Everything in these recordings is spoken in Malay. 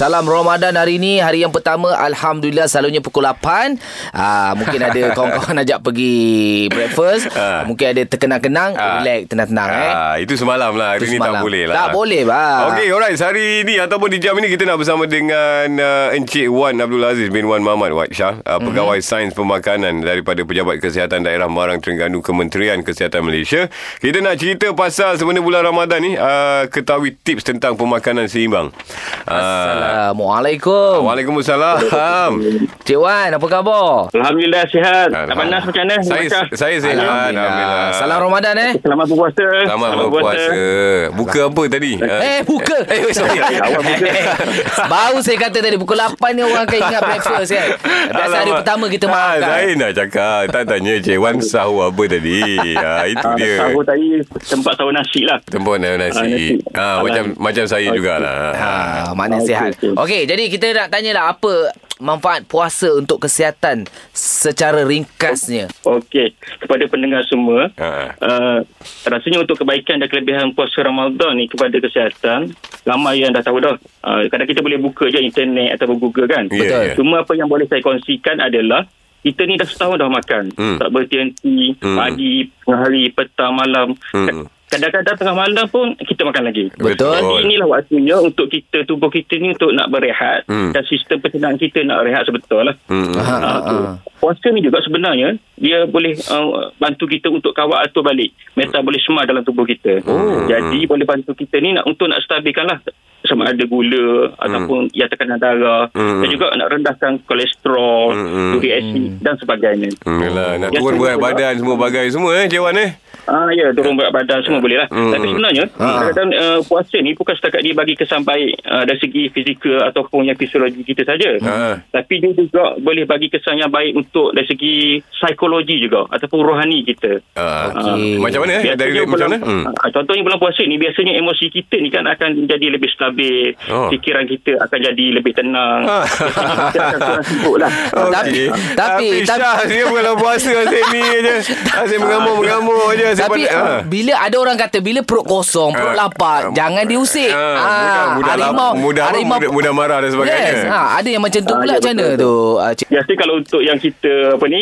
Salam Ramadan hari ni Hari yang pertama Alhamdulillah Selalunya pukul 8 Aa, Mungkin ada kawan-kawan Ajak pergi Breakfast Ah. Mungkin ada terkenang-kenang Ah. Relax tenang-tenang eh Ah, itu semalam lah. Hari Itu ni tak boleh lah. Tak boleh, bang. Okey, alright. Hari ni ataupun di jam ini kita nak bersama dengan uh, Encik Wan Abdul Aziz bin Wan Muhammad Wat Shah, uh, pegawai sains pemakanan daripada Pejabat Kesihatan Daerah Marang Terengganu Kementerian Kesihatan Malaysia. Kita nak cerita pasal sebenarnya bulan Ramadan ni uh, ketahui tips tentang pemakanan seimbang. Uh, Assalamualaikum Waalaikumsalam. Cik Wan apa khabar? Alhamdulillah sihat. Tak panas macam mana? Saya saya sihat alhamdulillah. Salam Ramadan eh Selamat berpuasa. Selamat berpuasa. Buka apa tadi? Uh, Eh buka Eh, sorry. Awak buka. Baru saya kata tadi Pukul 8 ni orang akan ingat breakfast kan Biasa hari pertama kita Ah, makan Saya nak cakap Tak tanya Cik Wan sahur apa tadi ah, Itu Ah, dia Sahur tadi tempat sahur nasi lah. Tempur nasi, Ah, nasi. ah, Macam macam saya jugalah Ha, makna Okey, sihat. okey. Okey, jadi kita nak tanyalah apa manfaat puasa untuk kesihatan secara ringkasnya. Okey. Kepada pendengar semua, Ha. uh, rasanya untuk kebaikan dan kelebihan puasa Ramadan ni kepada kesihatan, ramai yang dah tahu dah. Uh, kadang kita boleh buka je internet atau Google kan. Ya, Betul. ya. Cuma apa yang boleh saya kongsikan adalah kita ni dah setahun dah makan. Hmm. Tak berhenti Hmm. pagi, tengah hari, petang, malam. Hmm. Kadang-kadang tengah malam pun kita makan lagi. Betul. Jadi inilah waktunya untuk kita, tubuh kita ni untuk nak berehat Hmm. dan sistem pencernaan kita nak rehat sebetul lah. Hmm. Ha, ha, ha. Puasa ni juga sebenarnya dia boleh uh, bantu kita untuk kawal atur balik metabolisme dalam tubuh kita. Oh. Jadi boleh bantu kita ni nak untuk nak stabilkan lah sama ada gula ataupun ya tekanan darah Hmm. dan juga nak rendahkan kolesterol, Hmm. uric acid dan sebagainya. Hmm, Yalah, nak turun berat badan semua bagai semua eh Cik Wan eh Ah ya, turun berat badan semua boleh lah. Hmm. Tapi sebenarnya kadang-kadang uh, puasa ni bukan setakat dia bagi kesan baik uh, dari segi fizikal ataupun yang fisiologi kita saja. Ha. Tapi dia juga boleh bagi kesan yang baik untuk dari segi psikologi juga ataupun rohani kita. Ah, Okey. Macam mana eh? Dari macam mana? Hmm. ah, Contohnya bulan puasa ni biasanya emosi kita ni kan akan jadi lebih stabil. Oh. Fikiran kita akan jadi lebih tenang. Kita akan kurang sibuk lah. Okey. Tapi- tapi tapi- Syah dia bukan puasa asyik ni je. Asyik mengamuk-mengamuk je. Asyik Tapi pandai- uh, ah. bila ada orang kata bila perut kosong, perut Ah. lapar, jangan diusik. Ah, Ah, mudah, mudah, harimau, mudah, harimau mudah, mudah marah dan sebagainya. Yes, ha, ada yang macam tu pula ya, macam mana tu? Biasa kalau untuk yang kita apa ni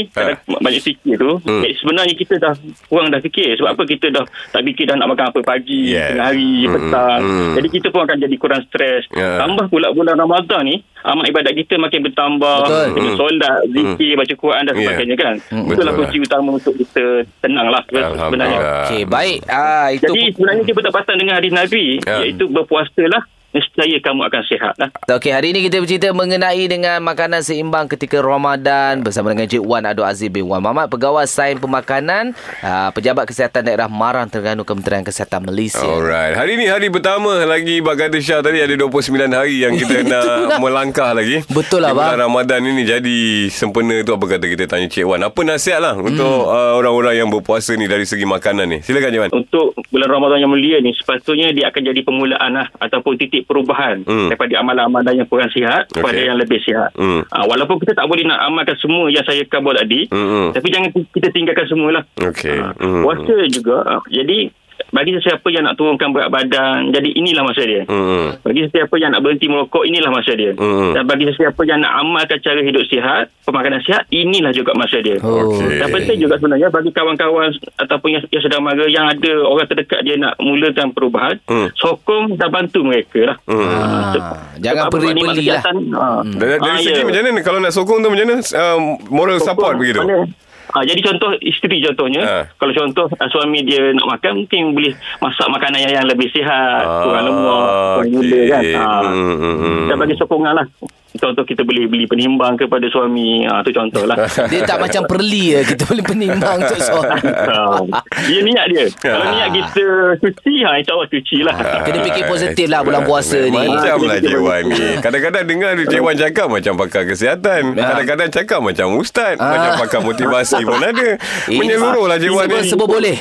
banyak fikir tu Hmm. eh, sebenarnya kita dah kurang dah fikir sebab apa kita dah tak fikir dah nak makan apa pagi tengah hari Hmm, petang hmm. jadi kita pun akan jadi kurang stres Ya. tambah pula bulan Ramadan ni amal ibadat kita makin bertambah Betul. kita Hmm. solat zikir baca Quran dan Ya. sebagainya kan Hmm, itulah kunci utama untuk kita tenang lah sebenarnya. Okey, baik. Ah, itu jadi sebenarnya dia berdapatan dengan hadis Nabi Ya. iaitu berpuasalah nescaya kamu akan sihat lah Okey, hari ini kita bercerita mengenai dengan makanan seimbang ketika Ramadan bersama dengan Cik Wan Abdul Aziz bin Wan Muhammad, Pegawai Sains Pemakanan, uh, Pejabat Kesihatan Daerah Marang Terengganu Kementerian Kesihatan Malaysia. Alright. Hari ni hari pertama lagi bak kata Syah tadi ada 29 hari yang kita nak melangkah lagi. Betul lah, Di bulan bang. Ramadan ini jadi sempena tu apa kata kita tanya Cik Wan. Apa nasihat lah Hmm. untuk uh, orang-orang yang berpuasa ni dari segi makanan ni. Silakan Cik Wan. untuk bulan Ramadan yang mulia ni sepatutnya dia akan jadi permulaan lah ataupun titik perubahan Hmm. daripada amalan-amalan yang kurang sihat kepada Okey. yang lebih sihat. Hmm. Ha, walaupun kita tak boleh nak amalkan semua yang saya kabur tadi, hmm. tapi jangan kita tinggalkan semualah. Okey. Ha, Hmm. Puasa juga. ha, jadi bagi sesiapa yang nak turunkan berat badan, jadi inilah masa dia. Hmm. Bagi sesiapa yang nak berhenti merokok, inilah masa dia. Hmm. Dan bagi sesiapa yang nak amalkan cara hidup sihat, pemakanan sihat, inilah juga masa dia. Oh. Okey. Dan penting juga sebenarnya bagi kawan-kawan ataupun yang, yang sedang mara yang ada orang terdekat dia nak mulakan perubahan, Hmm. sokong dan bantu mereka lah. Hmm. Ah, Sebab- jangan nikmat lah. ah. Dari, dari Ah, segi ya. macam mana kalau nak sokong tu macam mana um, moral support Sokong, begitu. mana? Ah, jadi contoh isteri contohnya, Ah. kalau contoh ah, suami dia nak makan mungkin boleh masak makanan yang, yang lebih sihat, Ah, kurang lemak, kurang gula kan. Ah. Hmm, hmm, hmm. Dan bagi sokongan lah. Contoh kita boleh beli penimbang kepada suami, ah tu contoh lah. Dia tak macam perli ya kita boleh penimbang untuk suami. Ah, dia niat dia. Kalau Ah. niat kita cuci, ha, insyaAllah cuci lah. Kena fikir positif lah bulan puasa ni. Macam Ah, lah Cik Wan ni Kadang-kadang dengar Cik Wan cakap Macam pakar kesihatan Kadang-kadang cakap macam ustaz. Macam pakar motivasi pun ada Menyeluruh lah Cik Wan Semua, ni semua boleh.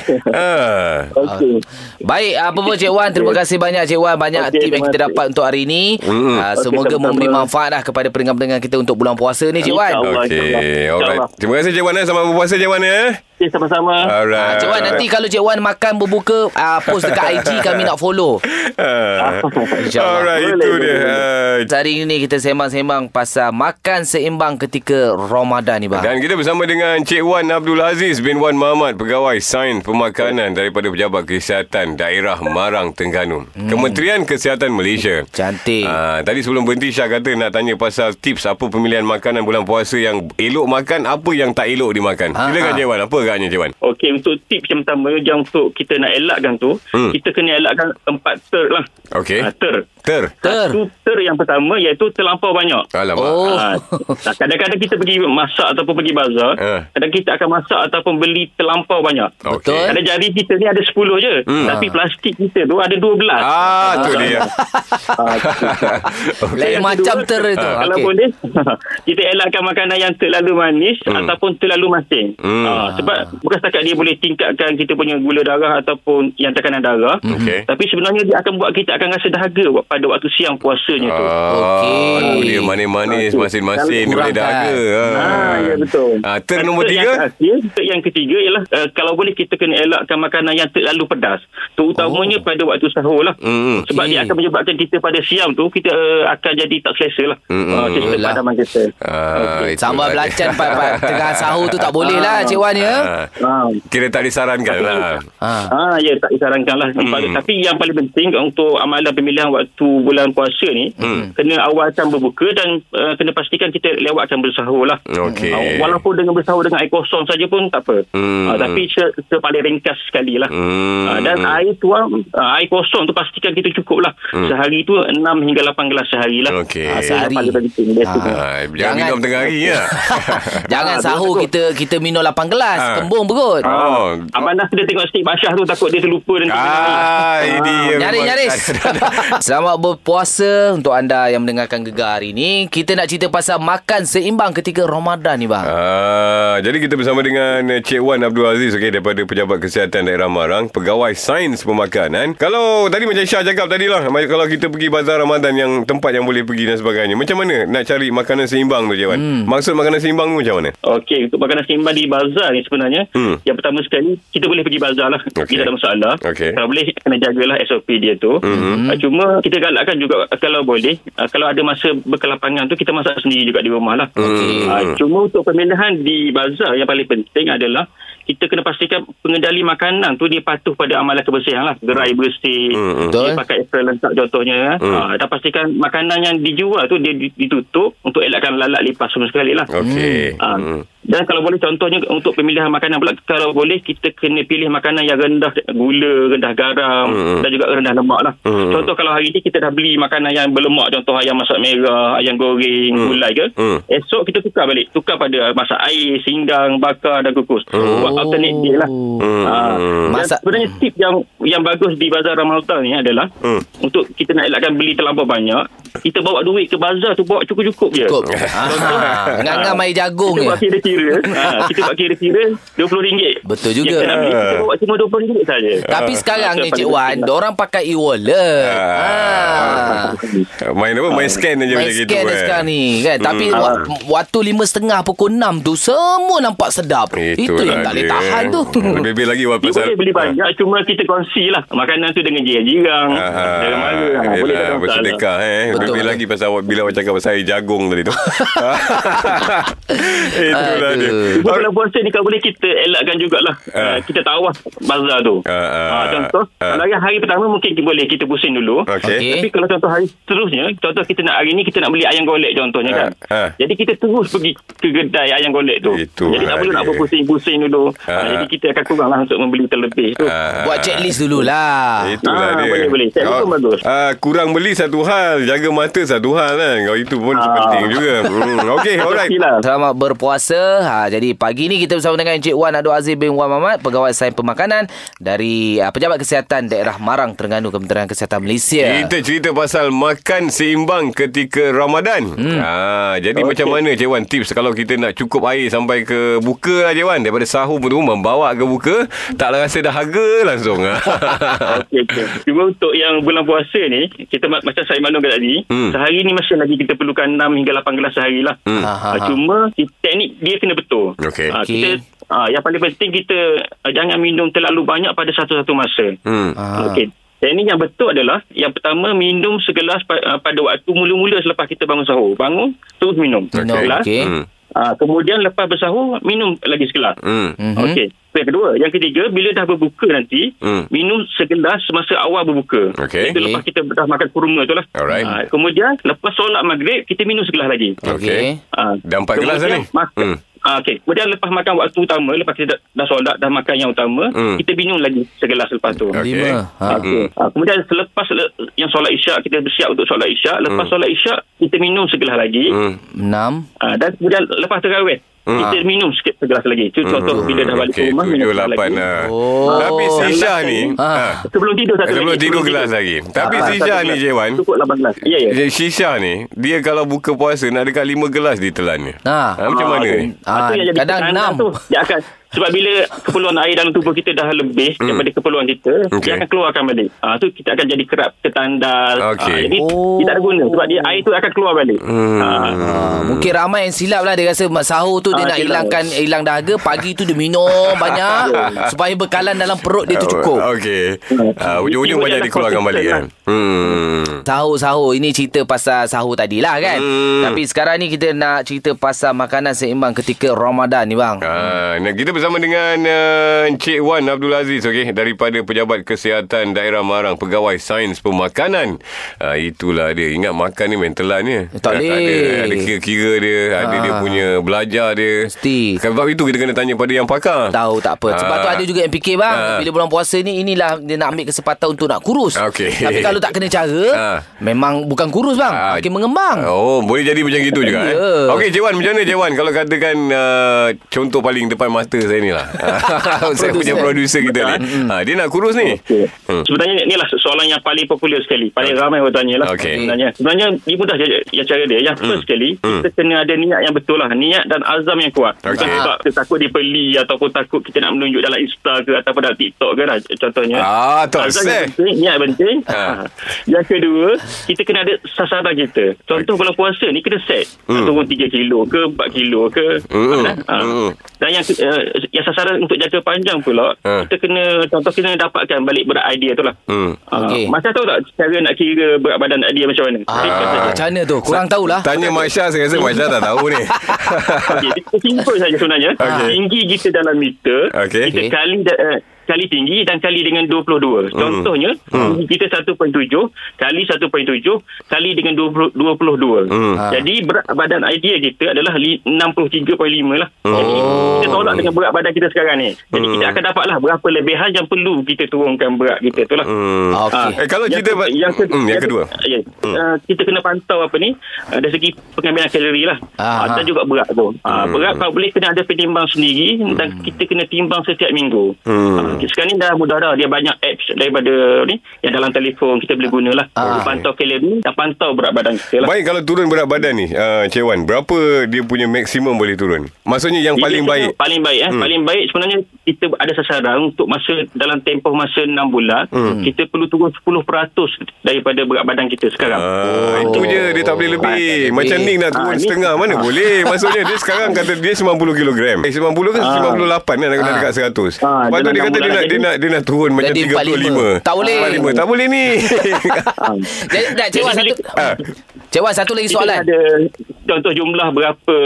Baik, apa pun Cik Wan, terima kasih banyak Cik Wan. Banyak tip yang kita dapat untuk hari ini. Ah, Okey, semoga memberi manfaat lah kepada pendengar-pendengar kita untuk bulan puasa ni Cik Wan. Okey. Alright Terima kasih Cik Wan eh. Selamat berpuasa Cik Wan eh Okay, sama-sama. Alright. Cik Wan nanti kalau Cik Wan makan berbuka uh, post dekat IG kami nak follow. Ah. InsyaAllah. Alright, itu dia. Hari ini kita sembang-sembang pasal makan seimbang ketika Ramadan ni bang. Dan kita bersama dengan Cik Wan Abdul Aziz bin Wan Muhammad, Pegawai Sains Pemakanan daripada Pejabat Kesihatan Daerah Marang Terengganu. Hmm. Kementerian Kesihatan Malaysia. Cantik. Ah, tadi sebelum berhenti Syah kata nak tanya pasal tips apa pemilihan makanan bulan puasa yang elok makan, apa yang tak elok dimakan. Ah, Silakan ah. Cik Wan, apa agaknya Cik Wan? Okey, untuk tips yang pertama yang untuk kita nak elakkan tu, Hmm. kita kena elakkan empat ter lah. Okey. Ah, ter. Ter. Ter. Satu ter yang pertama iaitu terlampau banyak. Alamak. Oh. Ah, kadang-kadang kita pergi masak ataupun pergi bazar, Ah. kadang kita akan masak ataupun beli terlampau banyak. Okey. Betul. Kadang jari kita ni ada 10 je, Hmm. tapi plastik kita tu ada 12. Ah, tu dia. Ah, Lain Yang macam ter itu. Kalau Okey. boleh Kita elakkan makanan yang terlalu manis Hmm. Ataupun terlalu masin Hmm. Ah, Sebab Bukan setakat dia boleh tingkatkan Kita punya gula darah Ataupun yang tekanan darah Okey. Tapi sebenarnya Dia akan buat kita Akan rasa dahaga Pada waktu siang puasanya tu Ah, Okey. dia manis-manis, Okey. masin-masin dia boleh Kurangkan. dahaga. Ah, ya betul. Ah, ter nombor tiga? Yang, ter yang ketiga ialah uh, kalau boleh kita kena elakkan makanan yang terlalu pedas. Terutamanya oh. pada waktu sahur lah. Hmm, Sebab okey. dia akan menyebabkan kita pada siang tu kita uh, akan jadi tak selesa lah. Hmm, Uh, hmm. padaman kita. Ah, itu Sambal belacan pat, pat, tengah sahur tu tak boleh lah Cik Wan ya. Ah, Ah. Kira tak disarankan lah. Ha. Ah ya tak disarankan lah Hmm. hmm. Tapi yang paling penting Untuk amalan pemilihan Waktu bulan puasa ni Hmm. Kena awalkan berbuka Dan uh, kena pastikan Kita lewatkan bersahur lah Okey. Ah, Walaupun dengan bersahur Dengan air kosong saja pun Tak apa Hmm. Ah, Tapi se, se paling ringkas sekali lah Hmm. Ah, Dan air tuang ah, Air kosong tu Pastikan kita cukup lah Sehari tu 6 hingga 8 gelas sehari lah Okey. Ah, Sehari. paling penting tu. Ah, jangan, minum tengah hari ya. Jangan Ah, sahur kita kita minum 8 gelas, Ah. kembung perut. Oh. Abang Nas dia tengok Steve Basyah tu Takut dia terlupa dan Ah, ini. Nyaris nyaris. Selamat berpuasa untuk anda yang mendengarkan Gegar hari ini. Kita nak cerita pasal makan seimbang ketika Ramadan ni bang. Ah, jadi kita bersama dengan Cik Wan Abdul Aziz okay, daripada Pejabat Kesihatan Daerah Marang, Pegawai Sains Pemakanan. Kalau tadi macam Syah cakap tadi lah, kalau kita pergi bazar Ramadan yang tempat yang boleh pergi dan sebagainya. Macam mana nak cari makanan seimbang tu Cik Wan? Hmm. Maksud makanan seimbang tu macam mana? Okey, untuk makanan seimbang di bazar ni sebenarnya, Hmm. yang pertama sekali, kita boleh pergi bazar lah. Okey. Tidak ada masalah. Okey. Kalau boleh, kena jagalah SOP dia tu. Hmm. Uh, cuma, kita galakkan juga uh, kalau boleh, uh, kalau ada masa berkelapangan tu, kita masak sendiri juga di rumah lah. Hmm. Uh, cuma untuk pemilihan di bazar, yang paling penting adalah, kita kena pastikan pengendali makanan tu dia patuh pada amalan kebersihan lah. Gerai bersih, Hmm. Betul. dia pakai apron lengkap contohnya. Hmm. Uh, dan pastikan makanan yang dijual tu dia ditutup untuk elakkan lalat lipas semua sekali lah. Okey. Ah, Hmm. Dan kalau boleh contohnya untuk pemilihan makanan pula kalau boleh kita kena pilih makanan yang rendah gula, rendah garam Hmm. dan juga rendah lemak lah. Hmm. Contoh kalau hari ni kita dah beli makanan yang berlemak contoh ayam masak merah, ayam goreng, Hmm. gulai ke. Hmm. Esok kita tukar balik. Tukar pada masak air, singgang, bakar dan kukus. Buat alternate day lah. Hmm. Dan Masak- sebenarnya tip yang yang bagus di bazar Ramadan ni adalah Hmm. untuk kita nak elakkan beli terlampau banyak, kita bawa duit ke bazar tu bawa cukup-cukup je. Cukup. Ah, ngam-ngam air jagung Kita je. Kira-kira ha, Kita buat kira-kira RM20 Betul juga. Yang kita nak beli Kita bawa cuma RM20 saja Tapi sekarang Ah, ni Cik Wan, penting lah. orang pakai e-wallet. Ah. Main apa? Main scan je Main macam gitu. scan dah eh. sekarang ni kan. Tapi Ah. wa- waktu lima setengah pukul enam tu semua nampak sedap. Itu yang tak boleh tahan tu. Lebih-lebih lagi buat pasal boleh beli banyak Cuma kita kongsi lah Makanan tu dengan jiran-jiran Ah, Dengan mara ha, Boleh masalah bersedekah eh. Betul. Lebih lagi pasal bila awak cakap pasal air jagung tadi tu. Itulah dia. Cuma kalau puasa ni Kalau boleh kita elakkan jugalah Ah. uh, Kita tawas bazar tu Ah, ah, Ah, Contoh ah. Kalau yang hari pertama Mungkin kita boleh Kita pusing dulu. Okey. Tapi kalau contoh hari seterusnya Contoh kita nak hari ni Kita nak beli ayam golek contohnya kan Ah, ah. Jadi kita terus pergi ke kedai ayam golek tu Itulah Jadi tak perlu nak berpusing-pusing dulu Ah. Ah, Jadi kita akan kurang lah Untuk membeli terlebih tu Ah, Buat checklist dululah. Itulah Ah, dia. boleh, boleh. Saya Kau- pun bagus. Ah, kurang beli satu hal, jaga mata satu hal kan. Kau itu pun Ah. penting juga. Hmm, okey, alright. Selamat berpuasa. Ha, jadi pagi ni kita bersama dengan Encik Wan Abdul Aziz bin Wan Mamat, Pegawai Sains Pemakanan dari uh, Pejabat Kesihatan Daerah Marang Terengganu Kementerian Kesihatan Malaysia. Kita cerita pasal makan seimbang ketika Ramadan. Hmm. Ah, jadi Okey. macam mana Cik Wan tips kalau kita nak cukup air sampai ke buka lah Cik Wan daripada sahur pun tu membawa ke buka taklah rasa dahaga langsung. Okey, okey. Cuma untuk yang bulan puasa ni, kita ma- macam saya maklumkan tadi, Hmm. sehari ni masih lagi kita perlukan 6 hingga 8 gelas sehari lah. Hmm. Ha, ha, ha. cuma teknik dia kena betul. Okey. Ah, Okey. Kita uh, yang paling penting kita uh, jangan minum terlalu banyak pada satu-satu masa. Hmm. Okey. Ini yang betul adalah yang pertama minum segelas pa- uh, pada waktu mula-mula selepas kita bangun sahur. Bangun terus minum. Minum, Segelas. okey. Hmm. Uh, kemudian lepas bersahur minum lagi segelas. Hmm. Mhm. Okey. Yang kedua, yang ketiga bila dah berbuka nanti, Hmm. minum segelas semasa awal berbuka. Okey. Itu lepas kita dah makan kurma tu lah. Alright. Ah, kemudian lepas solat maghrib kita minum segelas lagi. Okey. Ah, Dah empat gelas dah ni? Makan, Hmm. Ah, Okey. Kemudian lepas makan waktu utama, lepas kita dah, dah solat, dah makan yang utama, Hmm. kita minum lagi segelas lepas tu. Okey. Lima. Ha. Okey. Ah, kemudian selepas le- yang solat isyak, kita bersiap untuk solat isyak. Lepas solat isyak, kita minum segelas lagi. Hmm. Enam. Ah, dan kemudian lepas terawih, Hmm. kita minum sikit segelas lagi. Itu contoh bila dah balik Okey, ke rumah, minum segelas lapan lagi. lah. Oh. Tapi si Syah ni, Ah. ah. Sebelum tidur satu Sebelum lagi. tidur gelas lagi. Tapi Ah, si Syah ni. Jewan, Cukup 8 gelas. Ya, ya. Si Syah ni, dia kalau buka puasa nak dekat lima gelas ditelan ni. Ah. Ha, macam mana ni? Ah, Ah, yang jadi kadang enam. Tu. Dia akan sebab bila keperluan air dalam tubuh kita dah lebih Hmm. daripada keperluan kita, Okey. dia akan keluarkan balik. Ah tu kita akan jadi kerap ketandal. Okey. Ah, jadi Oh. tidak ada guna sebab dia air tu akan keluar balik. Hmm. Ah, mungkin ramai yang silap lah Dia rasa sahur tu Dia Ah, nak silap. hilangkan Hilang dahaga Pagi tu dia minum banyak Supaya bekalan dalam perut dia tu cukup Okey. Ah, ujung-ujung banyak dikeluarkan balik kan. konsisten Hmm. Sahur-sahur Ini cerita pasal sahur tadi lah kan Hmm. Tapi sekarang ni kita nak cerita pasal Makanan seimbang ketika Ramadan ni bang Ah, nah, kita bersama dengan uh, Encik Wan Abdul Aziz okey daripada Pejabat Kesihatan Daerah Marang Pegawai Sains Pemakanan. Ah, itulah dia. Ingat makan ni mentelan ni. Tak ada boleh. ada kira-kira dia, ada Ah. dia punya belajar dia. Mesti. Sebab itu kita kena tanya pada yang pakar. Tahu tak apa Sebab Ah. tu ada juga yang fikir bang Ah. Bila bulan puasa ni Inilah dia nak ambil kesempatan Untuk nak kurus Okey. Tapi kalau tak kena cara Ah. Memang bukan kurus bang Ah. Makin mengembang Oh, boleh jadi macam gitu juga. Ya. Eh? Okey, Cik Wan, macam mana Cik Wan kalau katakan uh, contoh paling depan mata saya ni lah. saya punya producer kita ni. Ha, dia nak kurus ni. Okey. Hmm. Sebenarnya inilah soalan yang paling popular sekali. Paling ramai bertanya lah. Okey. Sebenarnya, sebenarnya dia mudah yang cara dia. Yang first sekali, Hmm. kita kena ada niat yang betul lah. Niat dan azam yang kuat. Bukan Okey. sebab kita takut dibeli ataupun takut kita nak menunjuk dalam Insta ke ataupun dalam TikTok ke lah contohnya. Ah, tak Azam yang penting, niat penting. Ha. Yang kedua, kita kena ada sasaran kita. Contoh bulan puasa ni kena set. Hmm. Turun 3 kilo ke 4 kilo ke. Hmm. Ha. Hmm. Dan yang uh, yang sasaran untuk jangka panjang pula, Ha. kita kena contoh kena dapatkan balik berat idea tu lah. Hmm. Ah, Okey. Macam tahu tak cara nak kira berat badan dia macam mana? Ah, macam mana tu? Kurang tahulah. Tanya Mak Syah Saya rasa Mak Syah tak tahu ni Okey, dia simple saja sebenarnya. Okey. Tinggi kita dalam meter, Okey. kita Okey. kali eh, kali tinggi dan kali dengan 22. Contohnya, tinggi kita 1.7 kali 1.7 kali dengan 20, 22. Hmm. Ha. Jadi berat badan idea kita adalah li- 63.5 lah. Jadi Oh. kita tolak dengan berat badan kita sekarang ni. Jadi kita akan dapatlah berapa lebihan yang perlu kita turunkan berat kita tu lah. hmm. Ah, Okey. Eh, kalau yang, kita ke- yang, ke- Hmm, yang kedua. Ya, uh, kita kena pantau apa ni uh, dari segi pengambilan kalori lah. Aha. Uh, dan juga berat tu. Uh, berat kalau boleh kena ada penimbang sendiri dan kita kena timbang setiap minggu. Hmm. Uh, sekarang ni dah mudah dah. Dia banyak apps daripada ni yang dalam telefon kita boleh guna lah. Ah. Uh, pantau kalori dan pantau berat badan kita lah. Baik kalau turun berat badan ni uh, Cik Wan Berapa dia punya maksimum boleh turun Maksudnya yang paling Jadi, baik Paling baik eh. Hmm. Paling baik sebenarnya kita ada sasaran untuk masa dalam tempoh masa 6 bulan Hmm. kita perlu turun 10% daripada berat badan kita sekarang. Ah, Itu je Dia tak boleh lebih lebih. Macam Nick nak turun Ah, ni- setengah Mana boleh Maksudnya dia sekarang Kata dia 90 kilogram Eh 90 ke 98 kan Nak kena Ah. dekat 100 Ah, Lepas tu dia kata enam dia nak, dia nak Dia nak turun Macam Jadi 35 Tak boleh. 45 Tak boleh ni Jadi, tak, Cik Wan Jadi satu Ah. Cik Wan satu lagi kita soalan ada contoh jumlah berapa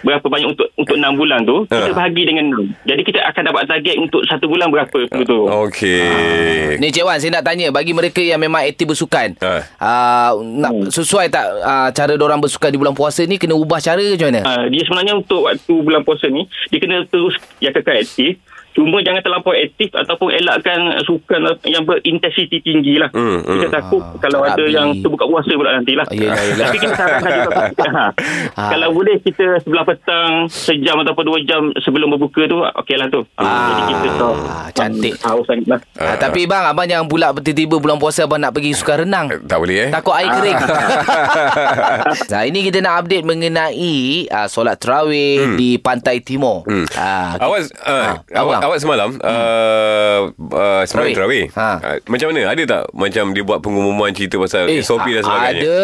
berapa banyak untuk untuk 6 bulan tu kita Ha. bahagi dengan 6. Jadi kita akan dapat target untuk satu bulan berapa perlu tu. Okey Ni Cik Wan saya nak tanya Bagi mereka yang memang aktif bersukan Ha. uh, nak Hmm. Sesuai tak uh, Cara orang bersukan di bulan puasa ni Kena ubah cara ke macam mana? Uh, dia sebenarnya untuk waktu bulan puasa ni dia kena terus yang kekal aktif Cuma jangan terlampau aktif ataupun elakkan sukan yang berintensiti tinggi lah. Hmm, hmm. Kita takut Ah, kalau ada habis. yang terbuka puasa pula nanti lah. Yelah, yelah. Tapi kita sarankan juga. ha. Ah. Kalau boleh kita sebelah petang sejam ataupun dua jam sebelum berbuka tu okey lah tu. Ah, Jadi kita tahu. cantik. Sangat lah. Uh, tapi bang Abang jangan pula Tiba-tiba bulan puasa Abang nak pergi sukan renang Tak boleh eh Takut air kering Nah, ini kita nak update mengenai uh, solat terawih hmm. di Pantai Timur. Hmm. Ah, Awas uh, Ah, awak, abang. Awak semalam uh, uh, Semalam Tarawih. terawih Ha. uh, Macam mana Ada tak Macam dia buat pengumuman Cerita pasal Eh, SOP dan sebagainya Ada.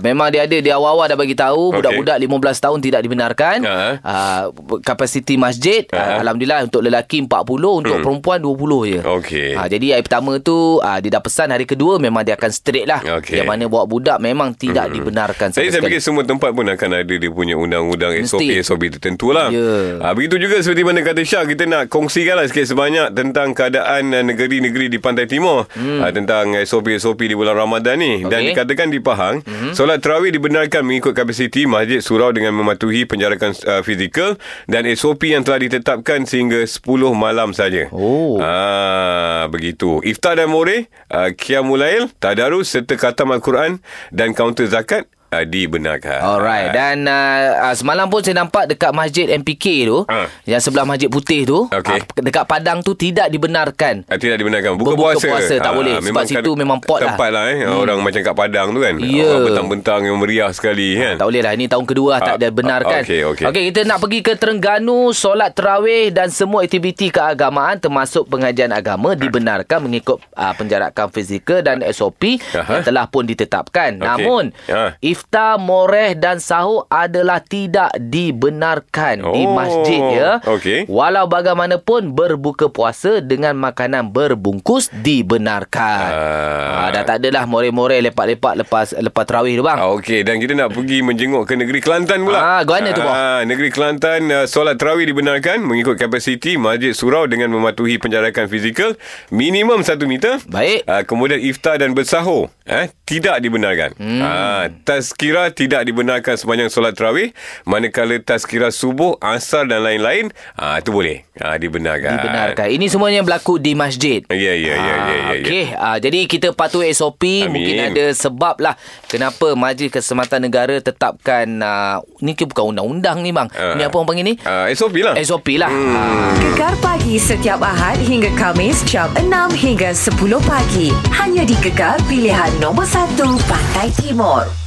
Memang dia ada. Dia awal-awal dah bagi tahu Okey. budak-budak 15 tahun tidak dibenarkan. Ha. Uh, kapasiti masjid Ha. uh, alhamdulillah untuk lelaki 40, untuk Hmm. perempuan 20 je. Okey. Uh, jadi hari pertama tu uh, dia dah pesan hari kedua memang dia akan straight lah. Okey. Yang mana bawa budak memang tidak dibenarkan Saya, sama saya fikir semua tempat pun akan ada dia punya undang-undang SOP Mesti. SOP tertentu lah. Ya. Ah, begitu juga seperti mana kata Syah kita nak kongsikan lah sikit sebanyak tentang keadaan ah, negeri-negeri di Pantai Timur hmm. ah, tentang SOP SOP di bulan Ramadan ni dan Okey. dikatakan di Pahang hmm. solat tarawih dibenarkan mengikut kapasiti masjid surau dengan mematuhi penjarakan uh, fizikal dan SOP yang telah ditetapkan sehingga 10 malam saja. Oh. Ah, begitu. Iftar dan more, uh, qiyamul lail, tadarus serta khatam al-Quran dan kaunter zakat uh, dibenarkan. Alright Dan uh, uh, semalam pun saya nampak Dekat masjid MPK tu Ha. Yang sebelah masjid putih tu Okey. uh, Dekat Padang tu Tidak dibenarkan Ah, tidak dibenarkan Buka Berbuka puasa puasa, tak boleh. Sebab situ memang pot lah. Tempat lah eh. Orang macam kat Padang tu kan Ya. Orang bentang-bentang yang meriah sekali kan Tak boleh lah Ini tahun kedua lah Tak Ah, ada benarkan ah, okey, okey. okay Kita nak pergi ke Terengganu Solat terawih Dan semua aktiviti keagamaan Termasuk pengajian agama Dibenarkan mengikut uh, Penjarakan fizikal Dan SOP Aha. Yang telah pun ditetapkan Okey. Namun Ah. Iftar, moreh dan sahur Adalah tidak dibenarkan Di Oh, masjid ya okey. Walau bagaimanapun Berbuka puasa Dengan makanan berbungkus Dibenarkan Ah. ah, Dah tak adalah moreh-moreh Lepak-lepak Lepas lepas terawih tu bang Ah, Okey dan kita nak pergi menjenguk ke negeri Kelantan pula. Ah, ke mana tu, Boh? Ah, negeri Kelantan uh, solat tarawih dibenarkan mengikut kapasiti masjid surau dengan mematuhi penjarakan fizikal minimum 1 meter. Baik. Uh, kemudian iftar dan bersahur eh tidak dibenarkan. Hmm. Ah, tazkirah tidak dibenarkan sepanjang solat tarawih manakala tazkirah subuh, asar dan lain-lain ah itu boleh. Ah dibenarkan. Dibenarkan. Ini semuanya berlaku di masjid. Ya ya ya ya ya. ya. Okey, ah, jadi kita patuhi SOP Amin. mungkin ada sebab lah kenapa Majlis Keselamatan Negara tetapkan uh, ni ke bukan undang-undang ni bang. Ah. Ni apa orang panggil ni? Ah SOP lah. SOP lah. Ah. Gegar pagi setiap Ahad hingga Kamis jam 6 hingga 10 pagi. Hanya di Gegar pilihan nombor 1 Pantai Timur.